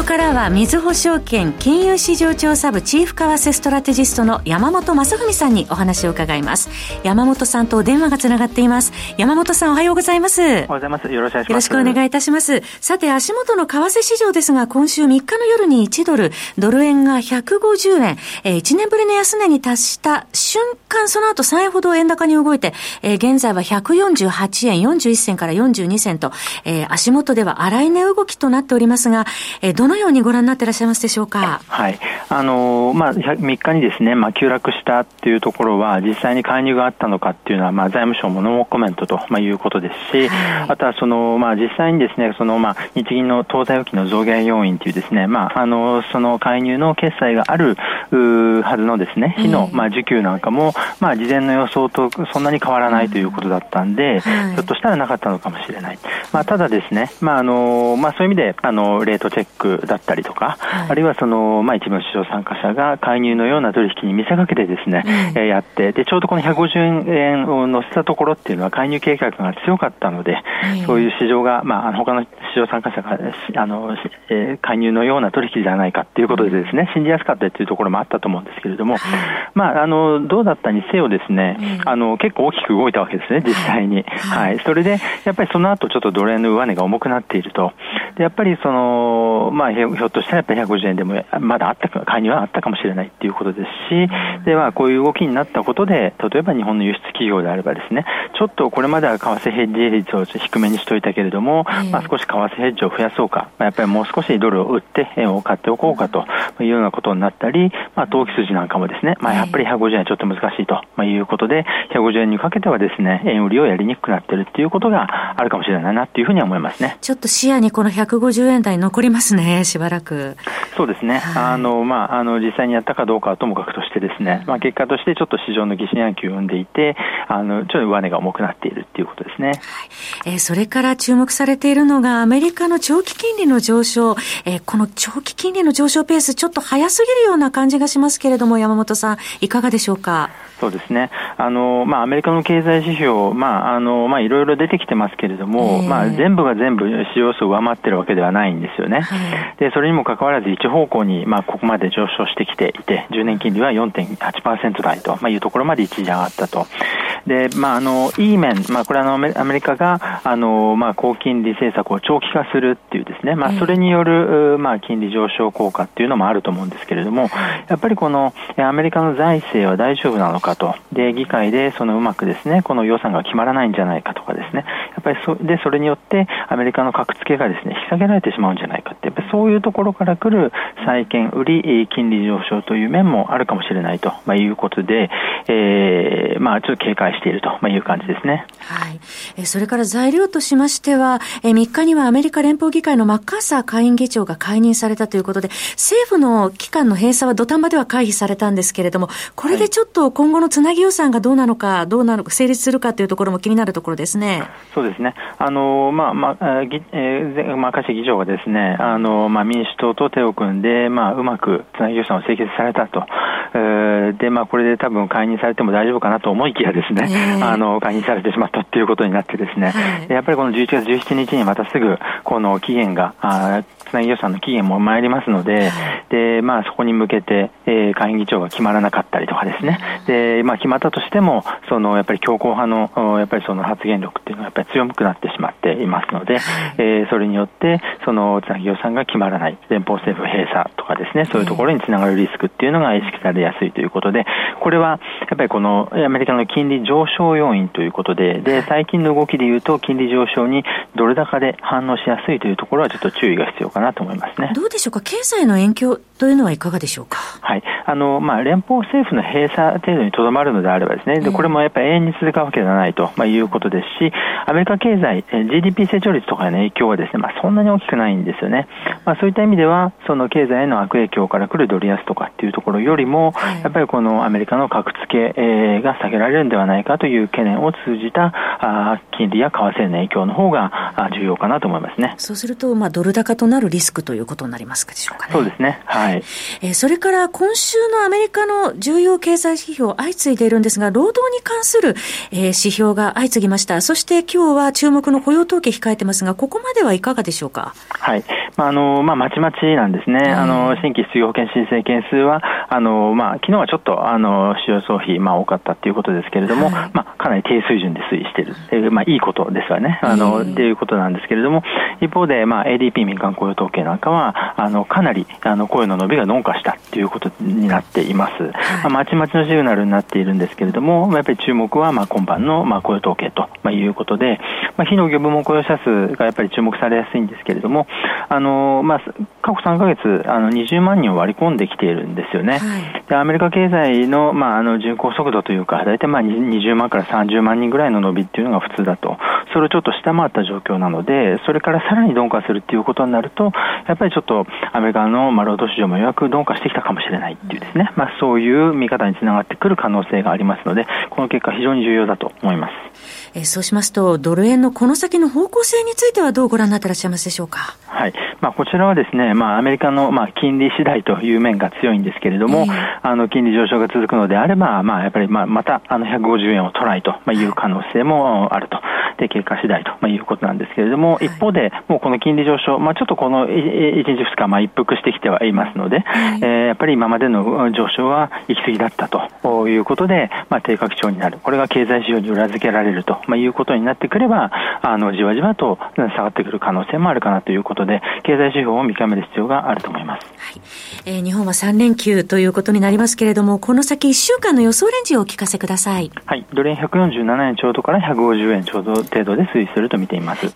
ここからは、みずほ証券金融市場調査部チーフ為替ストラテジストの山本雅文さんにお話を伺います。山本さんと電話がつながっています。山本さんおはようございます。おはようございます。よろしくお願いします。お願いいたします。さて、足元の為替市場ですが、今週3日の夜に1ドル、ドル円が150円、えー、1年ぶりの安値に達した瞬間、その後3円ほど円高に動いて、えー、現在は148円41銭から42銭と、えー、足元では荒い値動きとなっておりますが、えーどのようにご覧になっていらっしゃいますでしょうか？はい。あのー、まあ、3日にですね、まあ、急落したっていうところは、実際に介入があったのかっていうのは、まあ、財務省もノーコメントと、まあ、いうことですし、はい、あとはその、まあ、実際にですね、その、まあ、日銀の当座預金の増減要因というですね、まあ、あの、その介入の決済があるはずのですね、日の、まあ、需給なんかも、まあ、事前の予想とそんなに変わらないということだったんで、はい、ひょっとしたらなかったのかもしれない。まあ、ただですね、まあ、あの、まあ、そういう意味で、あの、レートチェッククだったりとか、はい、あるいはその、まあ、一部の市場参加者が介入のような取引に見せかけてですね、うん、やって、で、ちょうどこの150円を乗せたところっていうのは介入計画が強かったので、そういう市場が、まあ、他の市場参加者が、あの、えー、介入のような取引じゃないかっていうことでですね、信じやすかったっていうところもあったと思うんですけれども、まあ、あの、どうだったにせよですね、あの、結構大きく動いたわけですね、実際に。はい。それで、やっぱりその後ちょっとドル円の上値が重くなっていると。で、やっぱりその、まあ、ひょっとしたらやっぱり150円でもまだあったか、介入はあったかもしれないっていうことですし、ではこういう動きになったことで、例えば日本の輸出企業であればですね、ちょっとこれまでは為替ヘッジ率を低めにしといたけれども、まあ、少し為替ヘッジを増やそうか、まあ、やっぱりもう少しドルを売って円を買っておこうかというようなことになったり、まあ、投機筋なんかもですね、まあ、やっぱり150円はちょっと難しいということで、150円にかけてはですね、円売りをやりにくくなっているっていうことがあるかもしれないなっていうふうには思いますね。ちょっと視野にこの150円台残りますね、しばらく。そうですね、はい、あのまあ、あの実際にやったかどうかはともかくとして、ですね、まあ、結果としてちょっと市場の疑心暗鬼を生んでいて、あのちょっと上値が重くなっているっていうことですね、はい。えー、それから注目されているのが、アメリカの長期金利の上昇、えー、この長期金利の上昇ペース、ちょっと早すぎるような感じがしますけれども、山本さん、いかがでしょうか？そうですね。あの、まあ、アメリカの経済指標、まあ、あの、まあ、いろいろ出てきてますけれども、えー、まあ、全部が全部使用数を上回ってるわけではないんですよね。はい、で、それにもかかわらず一方向に、まあ、ここまで上昇してきていて、10年金利は4.8%台と、まあ、いうところまで一時上がったと。で、まあ、あの、いい面、まあ、これあの、アメリカが、あの、まあ、高金利政策を長期化するっていうですね、まあ、それによる、まあ、金利上昇効果っていうのもあると思うんですけれども、やっぱりこの、アメリカの財政は大丈夫なのかと、で、議会でそのうまくですね、この予算が決まらないんじゃないかとかですね、やっぱりそ、で、それによって、アメリカの格付けがですね、引き下げられてしまうんじゃないかって、やっぱりそういうところから来る債券売り、金利上昇という面もあるかもしれないと、まあ、いうことで、えー、まあ、ちょっと警戒しているという感じですね。はい。えそれから材料としましては、え3日にはアメリカ連邦議会のマッカーサー下院議長が解任されたということで、政府の機関の閉鎖は土壇場では回避されたんですけれども、これでちょっと今後のつなぎ予算がどうなのか、どうなのか、成立するかというところも気になるところですね。そうですね。あの、まあ、まあ、ぎえー、マッカーシー議長がですね、あの、まあ、民主党と手を組んで、まあ、うまくつなぎ予算を締結されたと。えー、で、まあ、これで多分解任されても大丈夫かなと思いきやですね、えー、あの、解任されてしまったっていうことになってですね、はい、やっぱりこの11月17日にまたすぐ、この期限が、あつなぎ予算の期限も参りますので、で、まあ、そこに向けて、えー、会議長が決まらなかったりとかですね、で、まあ、決まったとしても、その、やっぱり強硬派の、やっぱりその発言力っていうのはやっぱり強くなってしまっていますので、えー、それによって、その、つなぎ予算が決まらない、連邦政府閉鎖とかですね、そういうところにつながるリスクっていうのが意識されやすいということで、これは、やっぱりこの、アメリカの金利上昇要因ということで、で、最近の動きで言うと、金利上昇にドル高で反応しやすいというところはちょっと注意が必要かなと思いますね。どうでしょうか、経済の影響というのはいかがでしょうか？はい。あの、まあ、連邦政府の閉鎖程度にとどまるのであればですね、で、これもやっぱり永遠に続くわけではないと、まあ、いうことですし、アメリカ経済、GDP 成長率とかの影響はですね、まあ、そんなに大きくないんですよね。まあ、そういった意味では、その経済への悪影響から来るドル安とかっていうところよりも、やっぱりこのアメリカの格付けが下げられるんではないかという懸念を通じた、あ金利や為替への影響の方が重要かなと思いますね。そうすると、まあ、ドル高となるリスクということになりますでしょうかね。そうですね。はい。えー、それから、今今週のアメリカの重要経済指標相次いでいるんですが、労働に関する、えー、指標が相次ぎました。そして今日は注目の雇用統計控えてますが、ここまではいかがでしょうか？はい。まあ、あの、まあ、まちまちなんですね。あの、新規失業保険申請件数は、あの、まあ、昨日はちょっと、あの、使用総費、まあ、多かったっていうことですけれども、はい、まあ、かなり低水準で推移している。えー、まあ、いいことですわね。あの、っていうことなんですけれども、一方で、まあ、ADP 民間雇用統計なんかは、あの、かなり、あの、雇用の伸びが鈍化したっていうことになっています。はい、まあ、まちまちのシグナルになっているんですけれども、やっぱり注目は、まあ、今晩の、まあ、雇用統計と、まあ、いうことで、まあ、非農業部門雇用者数がやっぱり注目されやすいんですけれども、あの、まあ、過去3ヶ月、あの、20万人を割り込んできているんですよね。はい、で、アメリカ経済の、まあ、あの、巡航速度というか、大体まあ、20万から30万人ぐらいの伸びっていうのが普通だと。それをちょっと下回った状況なので、それからさらに鈍化するっていうことになると、やっぱりちょっとアメリカの、まあ、労働市場もようやく鈍化してきたかもしれない出ないっていうですね、まあ、そういう見方につながってくる可能性がありますので、この結果非常に重要だと思います。えー、そうしますと、ドル円のこの先の方向性についてはどうご覧になっていらっしゃいますでしょうか？はい。まあ、こちらはですね、まあ、アメリカの、まあ、金利次第という面が強いんですけれども、えー、あの、金利上昇が続くのであれば、まあ、やっぱり、まあ、また、あの、150円をトライという可能性もあると。で、経過次第ということなんですけれども、一方で、もうこの金利上昇、まあ、ちょっとこの1日2日、まあ、一服してきてはいますので、はい、えー、やっぱり今までの上昇は行き過ぎだったということで、まあ、低下基調になる。これが経済指標に裏付けられるということになってくれば、あの、じわじわと下がってくる可能性もあるかなということで、経済指標を見極める必要があると思います。はい、えー、日本は3連休ということになりますけれども、この先1週間の予想レンジをお聞かせください。はい、ドル円147円ちょうどから150円ちょうど程度で推移すると見ています。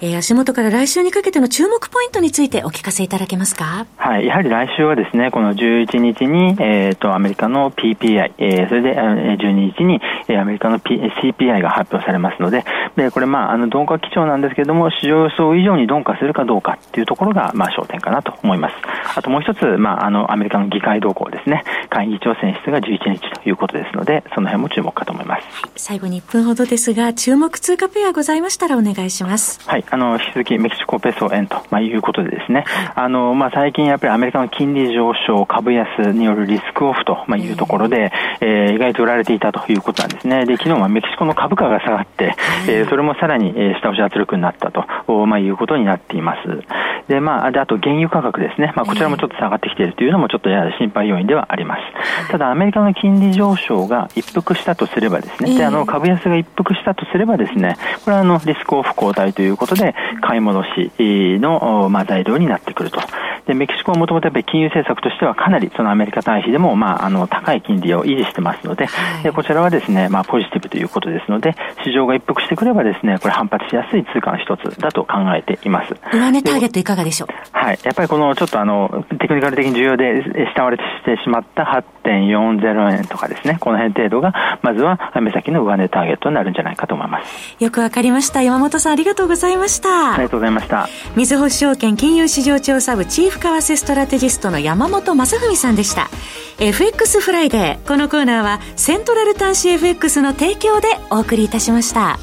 えー、足元から来週にかけての注目ポイントについてお聞かせいただけますか？はい、やはり来週はですね、この11日に、えっ、ー、と、アメリカの PPI、えー、それで、12日に、えー、アメリカの、P、CPI が発表されますので、で、これまあ、あの、鈍化基調なんですけれども、市場予想以上に鈍化するかどうかっていうところが、まあ、焦点かなと思います。あともう一つ、まあ、あの、アメリカの議会動向ですね。会議長選出が11日ということですので、その辺も注目かと思います。最後に1分ほどですが、注目通貨ペアございましたらお願いします。はい、あの、引き続きメキシコペソ円と、まあ、いうことでですね、あの、まあ、最近やっぱりアメリカの金利上昇、株安によるリスクオフと、まあ、いうところで、えー、意外と売られていたということなんですね。で、昨日はメキシコの株価が下がって、えー、それもさらに、えー、下押し圧力になったと、まあ、いうことになっています。で、まあ、で、あと原油価格ですね。まあ、こちらもちょっと下がってきているというのもちょっとやや心配要因ではあります。ただ、アメリカの金利上昇が一服したとすればですね、で、あの、株安が一服したとすればですね、これはあの、リスクオフ交代ということで、買い戻しの、まあ、材料になってくると。で、メキシコはもともとやっぱり金融政策としてはかなりそのアメリカ対比でも、まあ、あの、高い金利を維持してますので、でこちらはですね、まあ、ポジティブということですので、市場が一服してくればですね、これ反発しやすい通貨の一つだと考えています。上値ターゲットいかがでしょう？はい。やっぱりこのちょっとあの、テクニカル的に重要で下割れしてしまった8.40円とかですね、この辺程度が、まずは目先の上値ターゲットになるんじゃないかと思います。よくわかりました。山本さんありがとうございました。ありがとうございました。みずほ証券金融市場調査部チーフ為替ストラテジストの山本雅文さんでした。FX フライデー。このコーナーはセントラル短資 FX の提供でお送りいたしました。